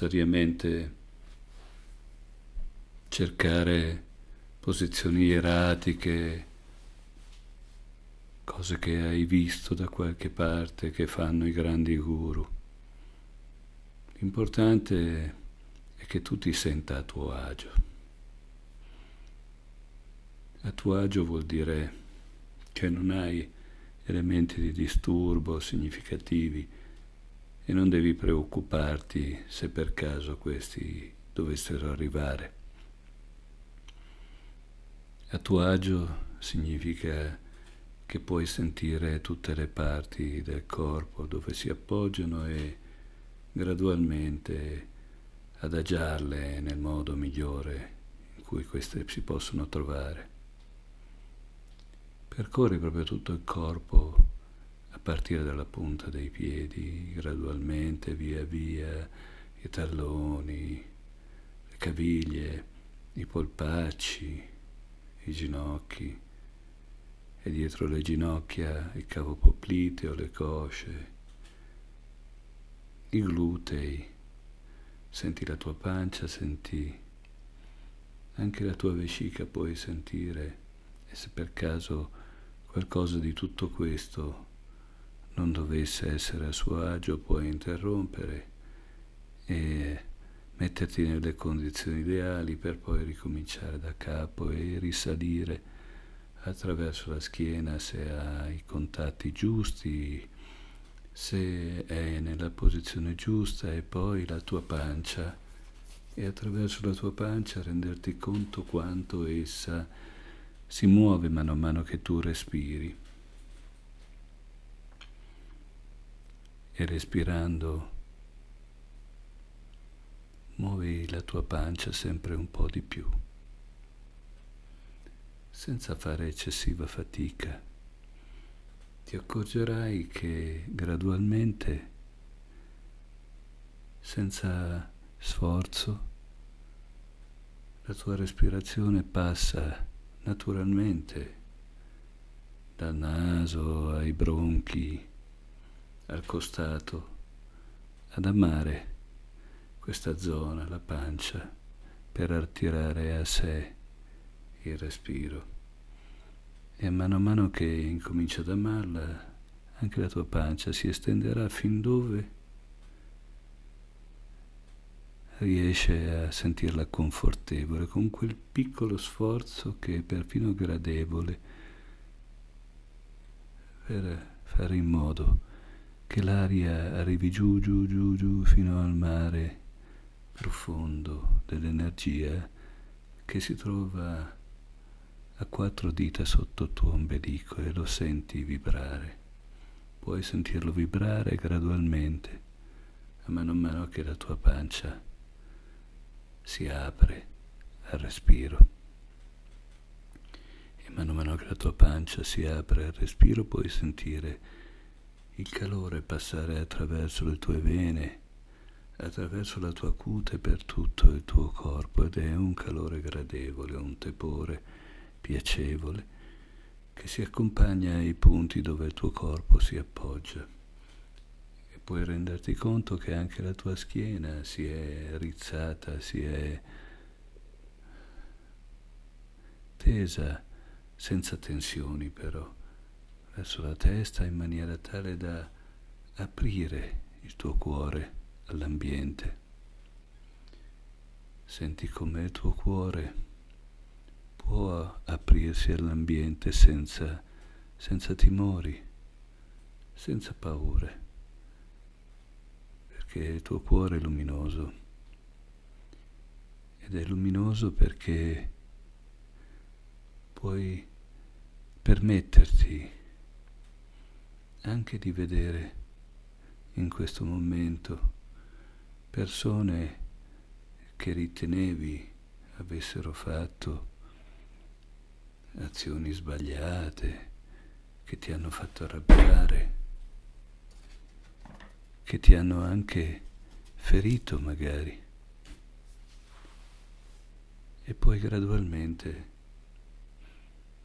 necessariamente cercare posizioni eratiche, cose che hai visto da qualche parte che fanno i grandi guru. L'importante è che tu ti senta a tuo agio. A tuo agio vuol dire che non hai elementi di disturbo significativi e non devi preoccuparti se per caso questi dovessero arrivare. A tuo agio significa che puoi sentire tutte le parti del corpo dove si appoggiano e gradualmente adagiarle nel modo migliore in cui queste si possono trovare. Percorri proprio tutto il corpo partire dalla punta dei piedi, gradualmente, via via, i talloni, le caviglie, i polpacci, i ginocchi. E dietro le ginocchia il cavo popliteo, le cosce, i glutei, senti la tua pancia, senti anche la tua vescica puoi sentire e se per caso qualcosa di tutto questo non dovesse essere a suo agio, puoi interrompere e metterti nelle condizioni ideali per poi ricominciare da capo e risalire attraverso la schiena se hai i contatti giusti, se è nella posizione giusta e poi la tua pancia e attraverso la tua pancia renderti conto quanto essa si muove mano a mano che tu respiri. E respirando muovi la tua pancia sempre un po' di più, senza fare eccessiva fatica. Ti accorgerai che gradualmente, senza sforzo, la tua respirazione passa naturalmente dal naso ai bronchi, al costato, ad amare questa zona, la pancia, per attirare a sé il respiro. E mano a mano che incomincia ad amarla, anche la tua pancia si estenderà fin dove riesce a sentirla confortevole con quel piccolo sforzo che è perfino gradevole per fare in modo che l'aria arrivi giù, giù, giù, giù fino al mare profondo dell'energia che si trova a quattro dita sotto il tuo ombelico e lo senti vibrare. Puoi sentirlo vibrare gradualmente, a mano a mano che la tua pancia si apre al respiro. E mano a mano che la tua pancia si apre al respiro puoi sentire il calore passare attraverso le tue vene, attraverso la tua cute per tutto il tuo corpo ed è un calore gradevole, un tepore piacevole che si accompagna ai punti dove il tuo corpo si appoggia. Puoi renderti conto che anche la tua schiena si è rizzata, si è tesa, senza tensioni però, verso la testa in maniera tale da aprire il tuo cuore all'ambiente. Senti come il tuo cuore può aprirsi all'ambiente senza, senza timori, senza paure perché il tuo cuore è luminoso ed è luminoso perché puoi permetterti anche di vedere in questo momento persone che ritenevi avessero fatto azioni sbagliate, che ti hanno fatto arrabbiare che ti hanno anche ferito magari. E poi gradualmente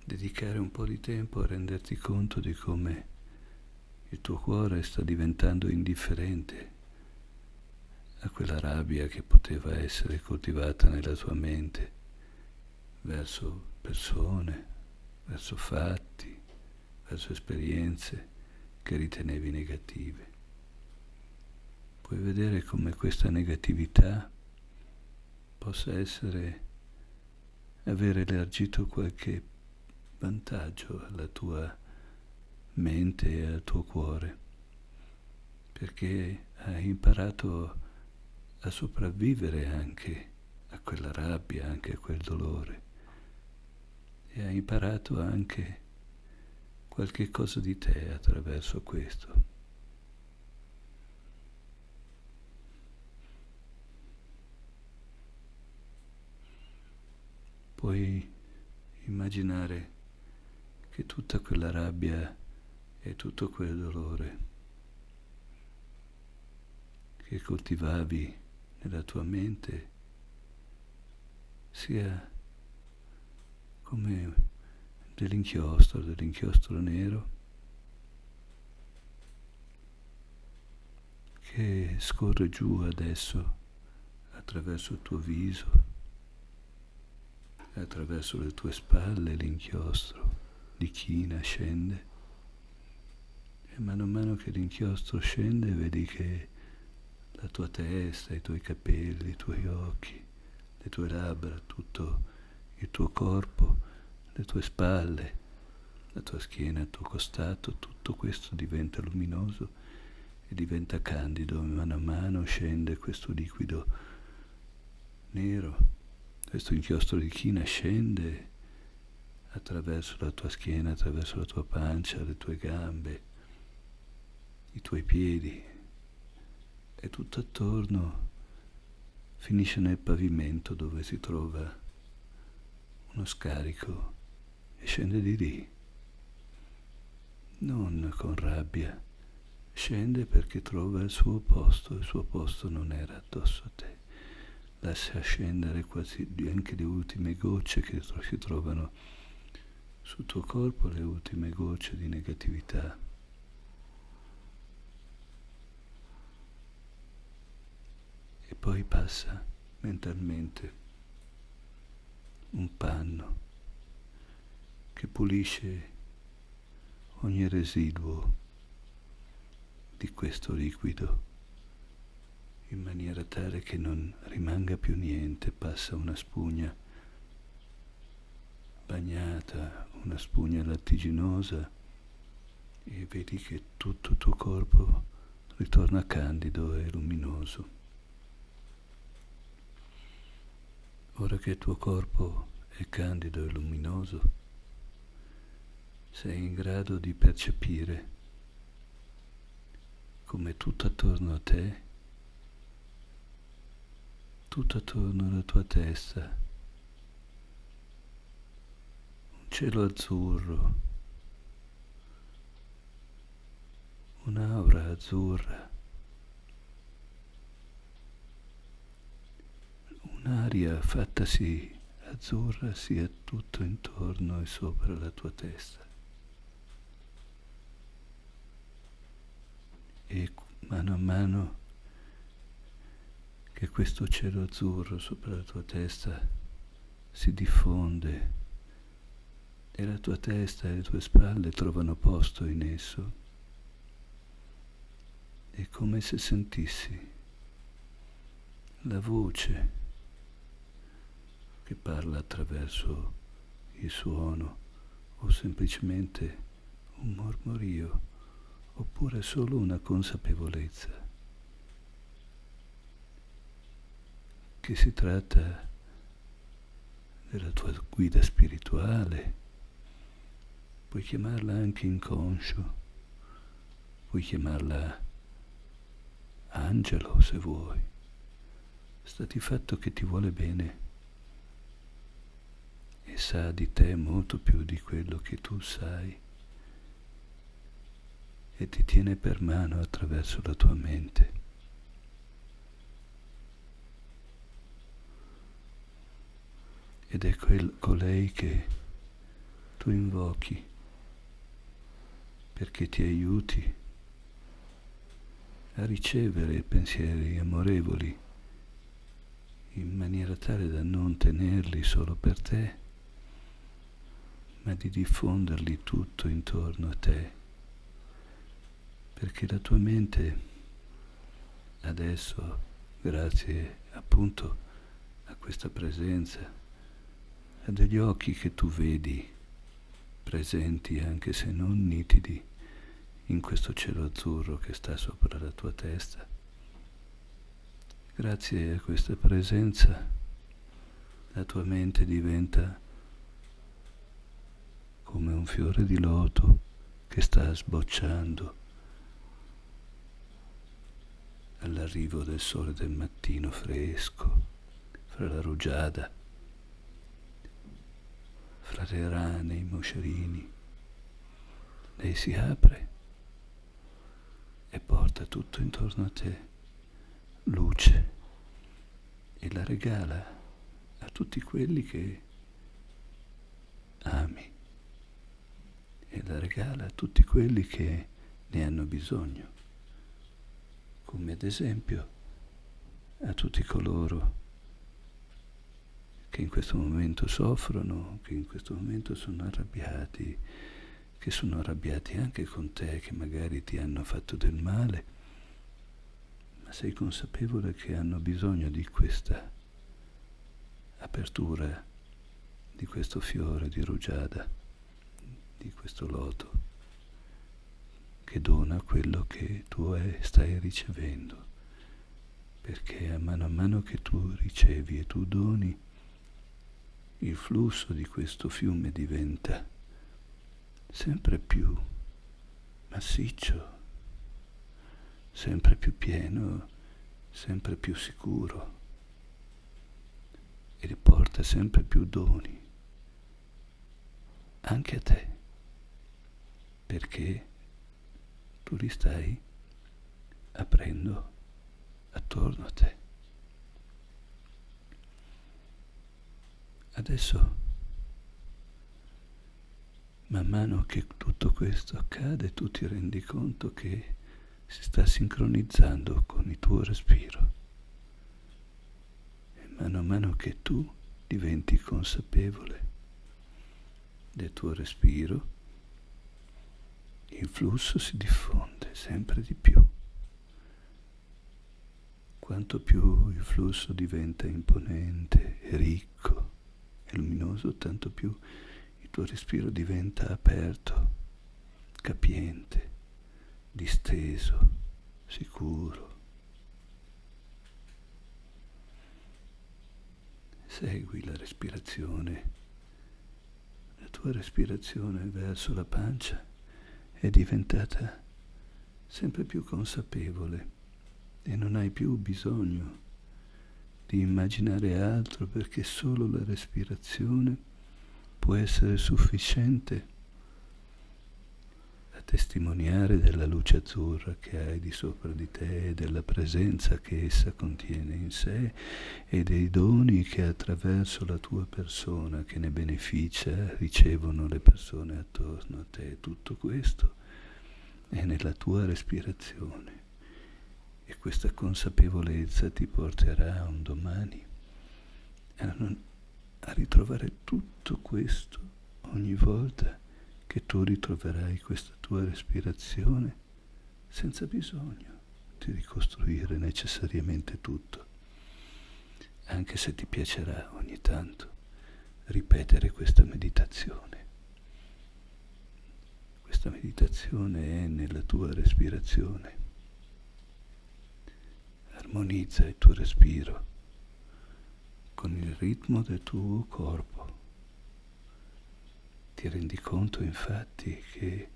dedicare un po' di tempo a renderti conto di come il tuo cuore sta diventando indifferente a quella rabbia che poteva essere coltivata nella tua mente verso persone, verso fatti, verso esperienze che ritenevi negative. Puoi vedere come questa negatività possa essere avere elargito qualche vantaggio alla tua mente e al tuo cuore, perché hai imparato a sopravvivere anche a quella rabbia, anche a quel dolore e hai imparato anche qualche cosa di te attraverso questo. Puoi immaginare che tutta quella rabbia e tutto quel dolore che coltivavi nella tua mente sia come dell'inchiostro, dell'inchiostro nero che scorre giù adesso attraverso il tuo viso, attraverso le tue spalle l'inchiostro di china scende e mano a mano che l'inchiostro scende vedi che la tua testa, i tuoi capelli, i tuoi occhi, le tue labbra, tutto il tuo corpo, le tue spalle, la tua schiena, il tuo costato, tutto questo diventa luminoso e diventa candido, mano a mano scende questo liquido nero, questo inchiostro di china scende attraverso la tua schiena, attraverso la tua pancia, le tue gambe, i tuoi piedi e tutto attorno finisce nel pavimento dove si trova uno scarico e scende di lì. Non con rabbia, scende perché trova il suo posto, il suo posto non era addosso a te. Lascia scendere quasi anche le ultime gocce che si trovano sul tuo corpo, le ultime gocce di negatività. E poi passa mentalmente un panno che pulisce ogni residuo di questo liquido in maniera tale che non rimanga più niente, passa una spugna bagnata, una spugna lattiginosa e vedi che tutto il tuo corpo ritorna candido e luminoso. Ora che il tuo corpo è candido e luminoso, sei in grado di percepire come tutto attorno a te, tutto attorno alla tua testa, un cielo azzurro, un'aura azzurra un'aria fattasi azzurra sia tutto intorno e sopra la tua testa. E mano a mano che questo cielo azzurro sopra la tua testa si diffonde e la tua testa e le tue spalle trovano posto in esso, è come se sentissi la voce che parla attraverso il suono o semplicemente un mormorio oppure solo una consapevolezza. Che si tratta della tua guida spirituale, puoi chiamarla anche inconscio, puoi chiamarla angelo se vuoi, sta di fatto che ti vuole bene e sa di te molto più di quello che tu sai e ti tiene per mano attraverso la tua mente. Ed è quel, colei che tu invochi perché ti aiuti a ricevere pensieri amorevoli in maniera tale da non tenerli solo per te, ma di diffonderli tutto intorno a te, perché la tua mente adesso, grazie appunto a questa presenza, ha degli occhi che tu vedi presenti anche se non nitidi in questo cielo azzurro che sta sopra la tua testa. Grazie a questa presenza la tua mente diventa come un fiore di loto che sta sbocciando all'arrivo del sole del mattino fresco, fra la rugiada, fra le rane, i moscerini. Lei si apre e porta tutto intorno a te, luce, e la regala a tutti quelli che ami e la regala a tutti quelli che ne hanno bisogno, come ad esempio a tutti coloro che in questo momento soffrono, che in questo momento sono arrabbiati, che sono arrabbiati anche con te, che magari ti hanno fatto del male, ma sei consapevole che hanno bisogno di questa apertura, di questo fiore di rugiada, di questo loto, che dona quello che tu stai ricevendo, perché a mano a mano che tu ricevi e tu doni, il flusso di questo fiume diventa sempre più massiccio, sempre più pieno, sempre più sicuro e riporta sempre più doni anche a te, perché tu li stai aprendo attorno a te. Adesso man mano che tutto questo accade, tu ti rendi conto che si sta sincronizzando con il tuo respiro. E mano a mano che tu diventi consapevole del tuo respiro, il flusso si diffonde sempre di più. Quanto più il flusso diventa imponente e ricco e luminoso, tanto più tuo respiro diventa aperto, capiente, disteso, sicuro. Segui la respirazione. La tua respirazione verso la pancia è diventata sempre più consapevole e non hai più bisogno di immaginare altro perché solo la respirazione può essere sufficiente testimoniare della luce azzurra che hai di sopra di te della presenza che essa contiene in sé e dei doni che attraverso la tua persona che ne beneficia ricevono le persone attorno a te. Tutto questo è nella tua respirazione e questa consapevolezza ti porterà un domani a non a ritrovare tutto questo ogni volta che tu ritroverai questa tua respirazione senza bisogno di ricostruire necessariamente tutto, anche se ti piacerà ogni tanto ripetere questa meditazione. Questa meditazione è nella tua respirazione. Armonizza il tuo respiro con il ritmo del tuo corpo. Ti rendi conto infatti che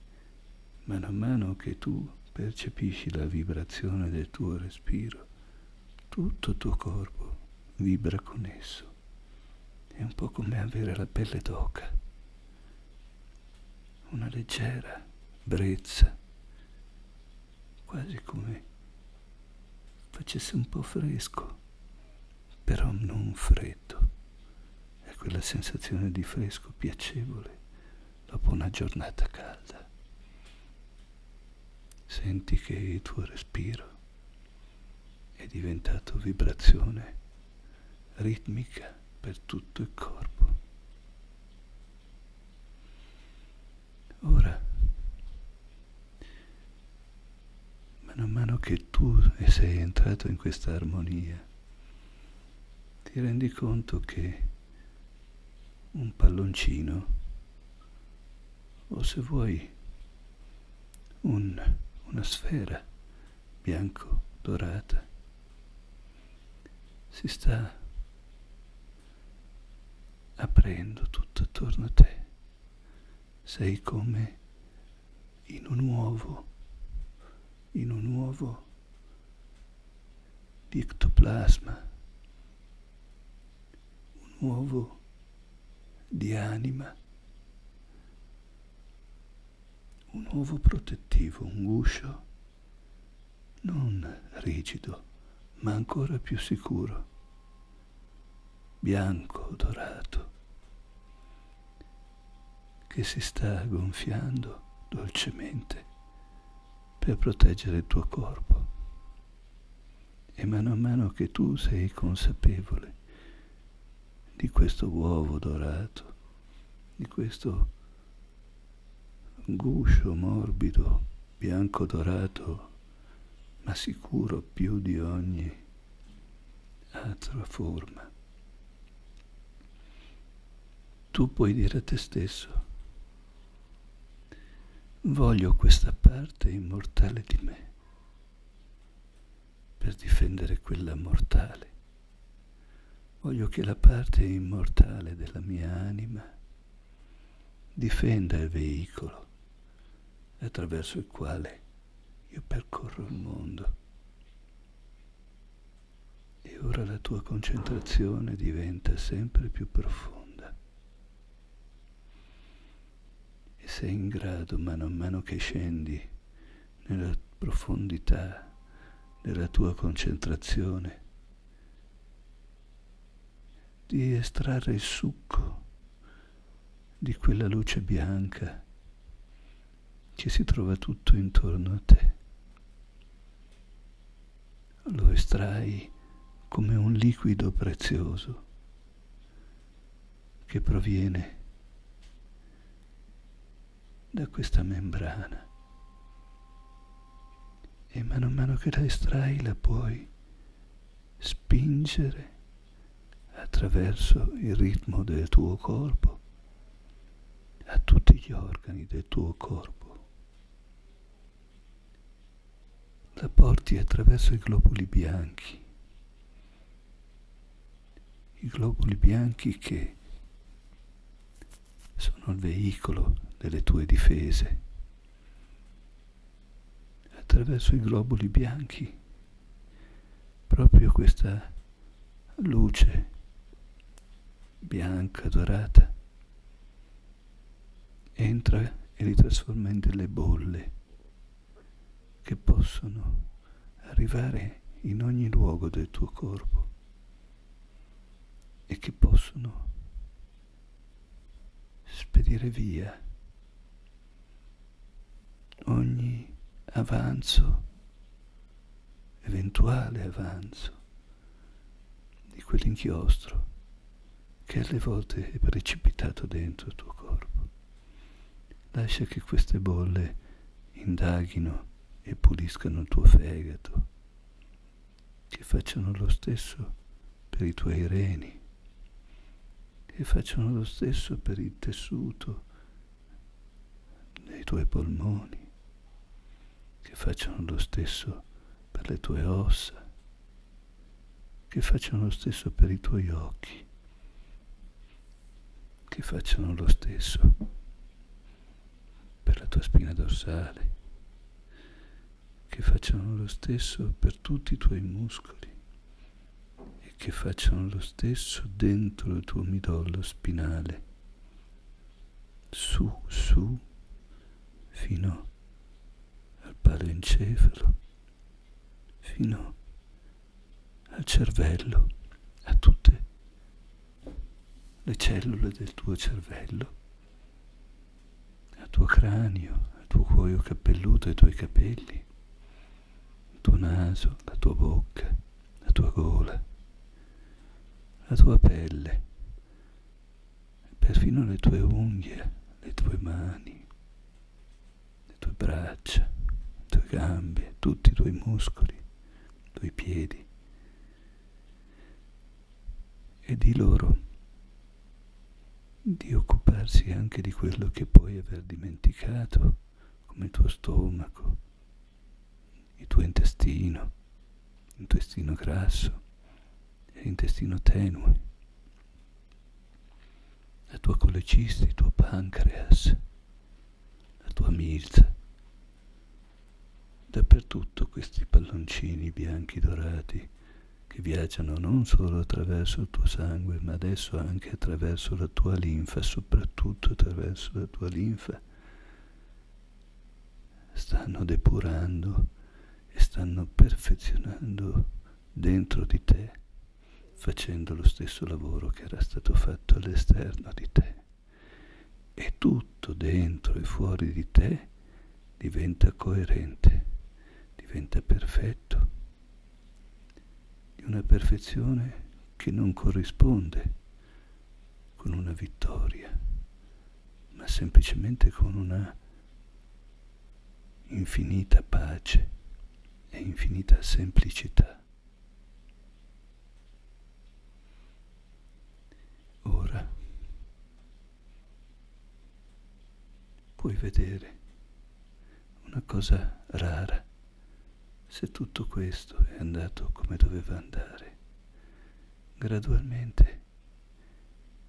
mano a mano che tu percepisci la vibrazione del tuo respiro, tutto il tuo corpo vibra con esso. È un po' come avere la pelle d'oca, una leggera brezza, quasi come facesse un po' fresco però non freddo. È quella sensazione di fresco piacevole, dopo una giornata calda. Senti che il tuo respiro è diventato vibrazione ritmica per tutto il corpo. Ora, mano a mano che tu sei entrato in questa armonia, ti rendi conto che un palloncino, o se vuoi un, una sfera bianco-dorata, si sta aprendo tutto attorno a te. Sei come in un uovo, in un uovo di ectoplasma, un uovo di anima, un uovo protettivo, un guscio non rigido, ma ancora più sicuro, bianco, dorato, che si sta gonfiando dolcemente per proteggere il tuo corpo. E mano a mano che tu sei consapevole di questo uovo dorato, di questo guscio morbido, bianco dorato, ma sicuro più di ogni altra forma. Tu puoi dire a te stesso, voglio questa parte immortale di me per difendere quella mortale. Voglio che la parte immortale della mia anima difenda il veicolo attraverso il quale io percorro il mondo. E ora la tua concentrazione diventa sempre più profonda. E sei in grado, mano a mano che scendi nella profondità della tua concentrazione, di estrarre il succo di quella luce bianca che si trova tutto intorno a te. Lo estrai come un liquido prezioso che proviene da questa membrana e mano a mano che la estrai la puoi spingere attraverso il ritmo del tuo corpo a tutti gli organi del tuo corpo. La porti attraverso i globuli bianchi, i globuli bianchi che sono il veicolo delle tue difese. Attraverso i globuli bianchi, proprio questa luce bianca, dorata, entra e li trasforma in delle bolle che possono arrivare in ogni luogo del tuo corpo e che possono spedire via ogni avanzo, eventuale avanzo di quell'inchiostro che alle volte è precipitato dentro il tuo corpo. Lascia che queste bolle indaghino e puliscano il tuo fegato, che facciano lo stesso per i tuoi reni, che facciano lo stesso per il tessuto dei tuoi polmoni, che facciano lo stesso per le tue ossa, che facciano lo stesso per i tuoi occhi che facciano lo stesso per la tua spina dorsale, che facciano lo stesso per tutti i tuoi muscoli e che facciano lo stesso dentro il tuo midollo spinale, su, su, fino al paleoencefalo, fino al cervello, a tutte le cellule del tuo cervello al tuo cranio, al tuo cuoio capelluto, ai tuoi capelli, tuo naso, la tua bocca, la tua gola, la tua pelle, perfino le tue unghie, le tue mani, le tue braccia, le tue gambe, tutti i tuoi muscoli, i tuoi piedi. E di loro di occuparsi anche di quello che puoi aver dimenticato, come il tuo stomaco, il tuo intestino, intestino grasso e intestino tenue, la tua colecisti, il tuo pancreas, la tua milza. Dappertutto questi palloncini bianchi dorati che viaggiano non solo attraverso il tuo sangue, ma adesso anche attraverso la tua linfa, soprattutto attraverso la tua linfa, stanno depurando stanno perfezionando dentro di te, facendo lo stesso lavoro che era stato fatto all'esterno di te. E tutto dentro e fuori di te diventa coerente, diventa perfetto di una perfezione che non corrisponde con una vittoria, ma semplicemente con una infinita pace e infinita semplicità. Ora puoi vedere una cosa rara se tutto questo è andato come doveva andare, gradualmente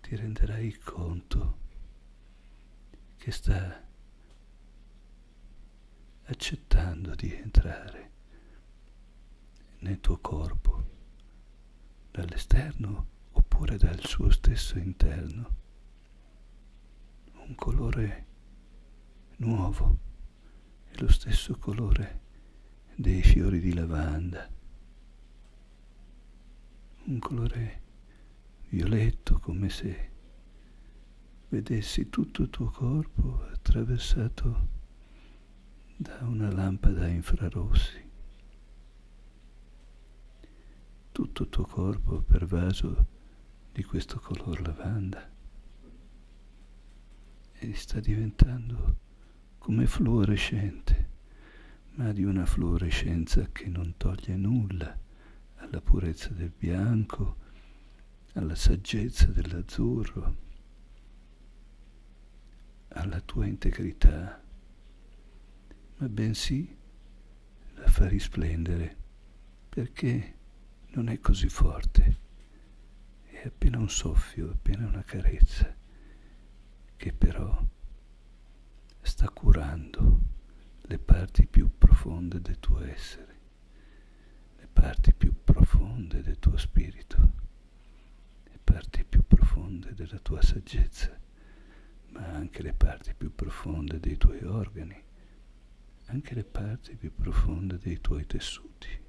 ti renderai conto che sta accettando di entrare nel tuo corpo dall'esterno oppure dal suo stesso interno. Un colore nuovo è lo stesso colore dei fiori di lavanda, un colore violetto come se vedessi tutto il tuo corpo attraversato da una lampada a infrarossi, tutto il tuo corpo pervaso di questo color lavanda. E sta diventando come fluorescente ma di una fluorescenza che non toglie nulla alla purezza del bianco, alla saggezza dell'azzurro, alla tua integrità, ma bensì la fa risplendere perché non è così forte, è appena un soffio, appena una carezza, che però sta curando le parti più profonde del tuo essere, le parti più profonde del tuo spirito, le parti più profonde della tua saggezza, ma anche le parti più profonde dei tuoi organi, anche le parti più profonde dei tuoi tessuti.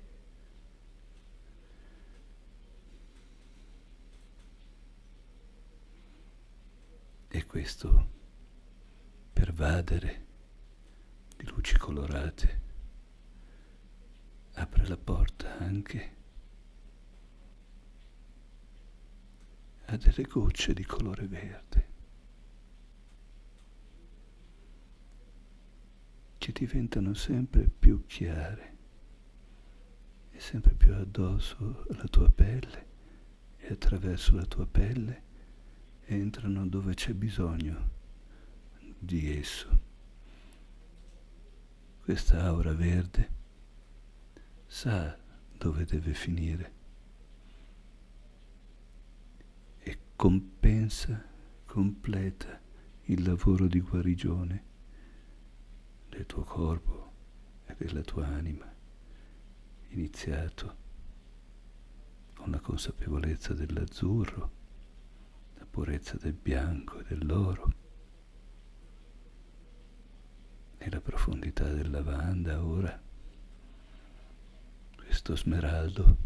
E questo pervadere di luci colorate. Apre la porta anche a delle gocce di colore verde. Che diventano sempre più chiare e sempre più addosso alla tua pelle e attraverso la tua pelle entrano dove c'è bisogno di esso. Questa aura verde sa dove deve finire e compensa, completa il lavoro di guarigione del tuo corpo e della tua anima, iniziato con la consapevolezza dell'azzurro, la purezza del bianco e dell'oro nella profondità del lavanda ora, questo smeraldo,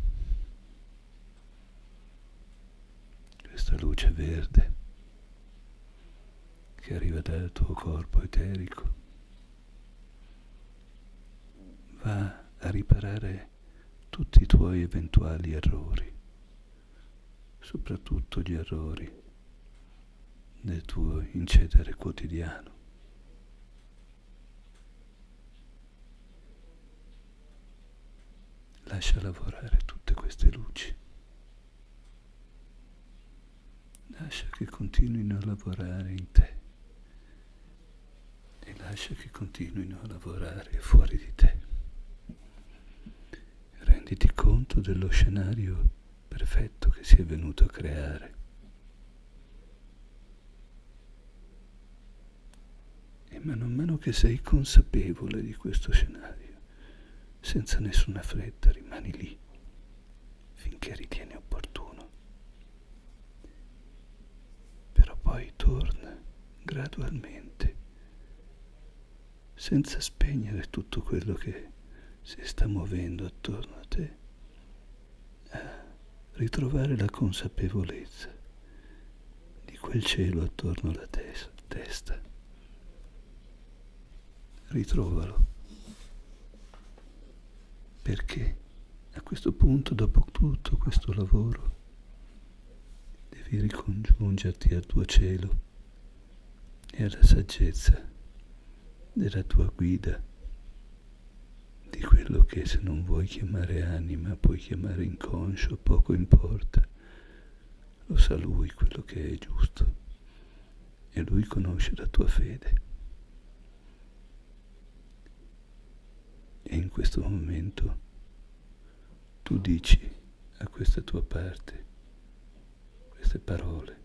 questa luce verde che arriva dal tuo corpo eterico va a riparare tutti i tuoi eventuali errori, soprattutto gli errori del tuo incedere quotidiano. Lascia lavorare tutte queste luci. Lascia che continuino a lavorare in te e lascia che continuino a lavorare fuori di te. Renditi conto dello scenario perfetto che si è venuto a creare. E mano a mano che sei consapevole di questo scenario, senza nessuna fretta rimani lì finché ritieni opportuno. Però poi torna gradualmente, senza spegnere tutto quello che si sta muovendo attorno a te, a ritrovare la consapevolezza di quel cielo attorno alla tes- testa. Ritrovalo. Perché a questo punto, dopo tutto questo lavoro, devi ricongiungerti al tuo cielo e alla saggezza della tua guida di quello che se non vuoi chiamare anima, puoi chiamare inconscio, poco importa. Lo sa lui quello che è giusto e lui conosce la tua fede. E in questo momento tu dici a questa tua parte queste parole.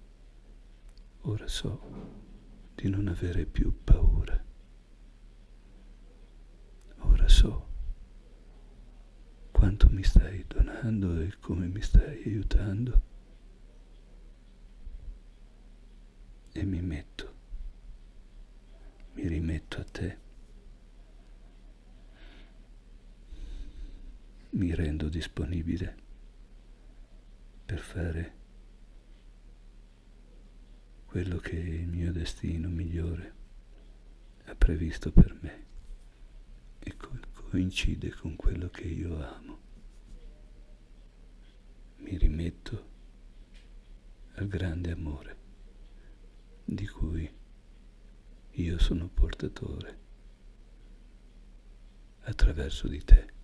Ora so di non avere più paura. Ora so quanto mi stai donando e come mi stai aiutando. E mi metto, mi rimetto a te. Mi rendo disponibile per fare quello che il mio destino migliore ha previsto per me e coincide con quello che io amo mi rimetto al grande amore di cui io sono portatore attraverso di te.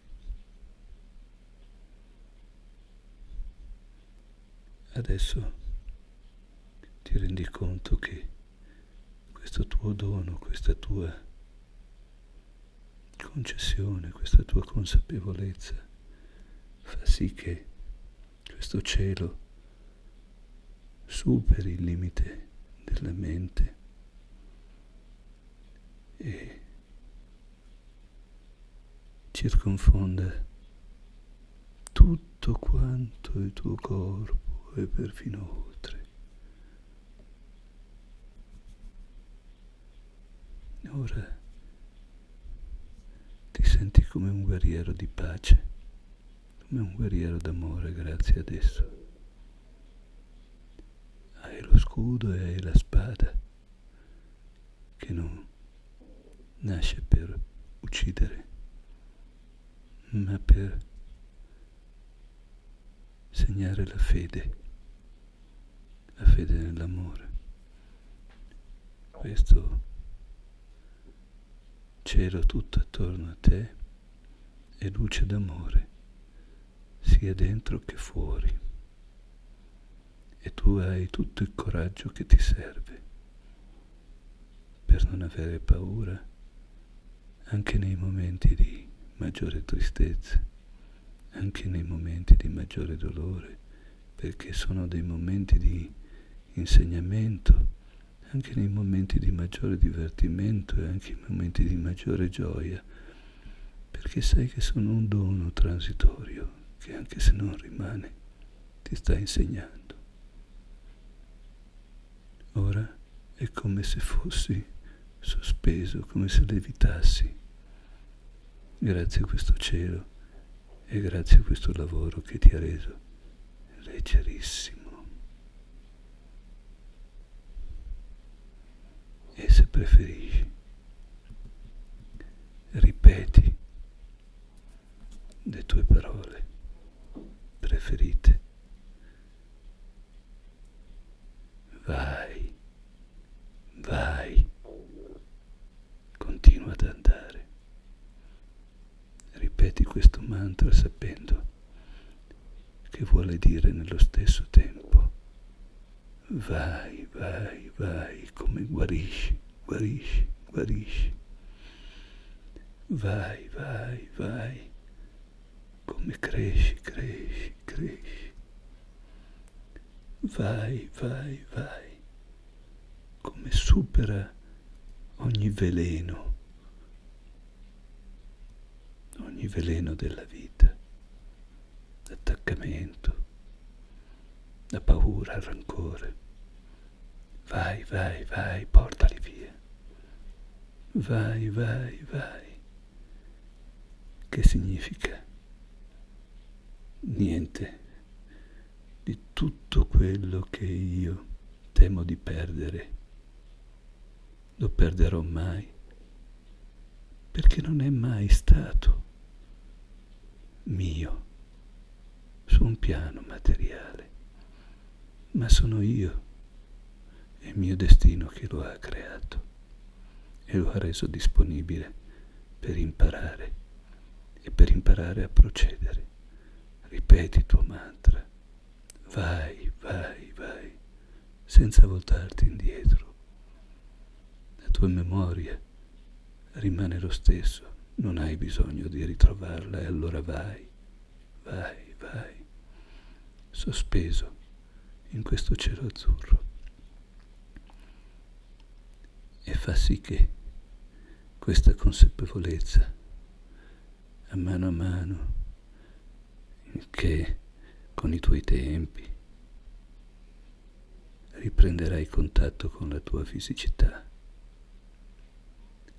Adesso ti rendi conto che questo tuo dono, questa tua concessione, questa tua consapevolezza fa sì che questo cielo superi il limite della mente e circonfonda tutto quanto il tuo corpo e perfino oltre. Ora ti senti come un guerriero di pace come un guerriero d'amore grazie ad esso. Hai lo scudo e hai la spada che non nasce per uccidere, ma per segnare la fede, la fede nell'amore. Questo cielo tutto attorno a te è luce d'amore sia dentro che fuori. E tu hai tutto il coraggio che ti serve per non avere paura anche nei momenti di maggiore tristezza, anche nei momenti di maggiore dolore, perché sono dei momenti di insegnamento, anche nei momenti di maggiore divertimento e anche nei momenti di maggiore gioia, perché sai che sono un dono transitorio che anche se non rimane, ti sta insegnando. Ora è come se fossi sospeso, come se levitassi, grazie a questo cielo e grazie a questo lavoro che ti ha reso leggerissimo. Preferisci. Ripeti le tue parole preferite. Vai, vai, continua ad andare. Ripeti questo mantra sapendo che vuole dire nello stesso tempo vai, vai, vai, come guarisci, guarisci, guarisci. Vai, vai, vai, come cresci, cresci, cresci. Vai, vai, vai, come supera ogni veleno, ogni veleno della vita, l'attaccamento, la paura, il rancore. Vai, vai, vai, portali via. Vai, vai, vai. Che significa? Niente di tutto quello che io temo di perdere. Lo perderò mai, perché non è mai stato mio su un piano materiale, ma sono io e il mio destino che lo ha creato e lo ha reso disponibile per imparare e per imparare a procedere. Ripeti il tuo mantra, vai, vai, vai, senza voltarti indietro. La tua memoria rimane lo stesso, non hai bisogno di ritrovarla e allora vai, vai, vai, sospeso in questo cielo azzurro. E fa sì che questa consapevolezza, a mano a mano, che con i tuoi tempi riprenderai contatto con la tua fisicità,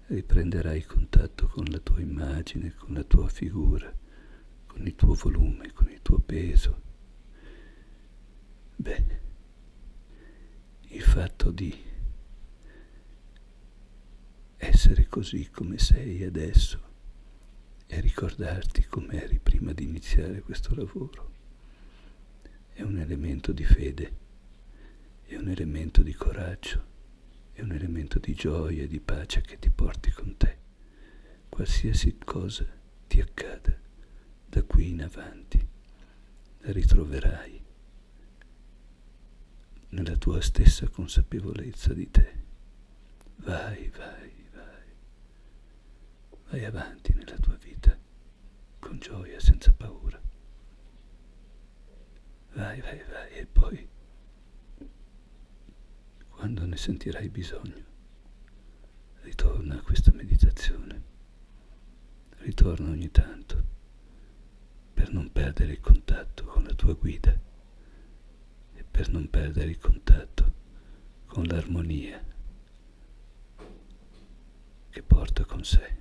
riprenderai contatto con la tua immagine, con la tua figura, con il tuo volume, con il tuo peso. Bene, il fatto di essere così come sei adesso e ricordarti come eri prima di iniziare questo lavoro è un elemento di fede, è un elemento di coraggio, è un elemento di gioia e di pace che ti porti con te, qualsiasi cosa ti accada da qui in avanti, la ritroverai nella tua stessa consapevolezza di te. Vai, vai, vai, vai avanti nella tua vita con gioia, senza paura. Vai, vai, vai e poi, quando ne sentirai bisogno, ritorna a questa meditazione. Ritorna ogni tanto per non perdere il contatto con la tua guida per non perdere il contatto con l'armonia che porta con sé.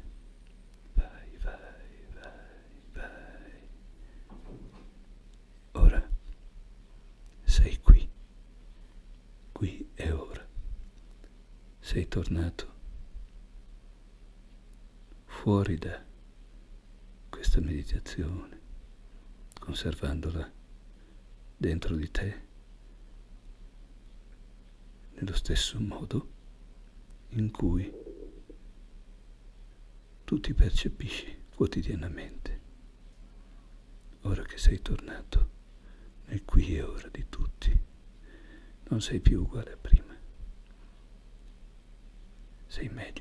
sei tornato fuori da questa meditazione, conservandola dentro di te nello stesso modo in cui tu ti percepisci quotidianamente, ora che sei tornato nel qui e ora di tutti, non sei più uguale a prima sei meglio.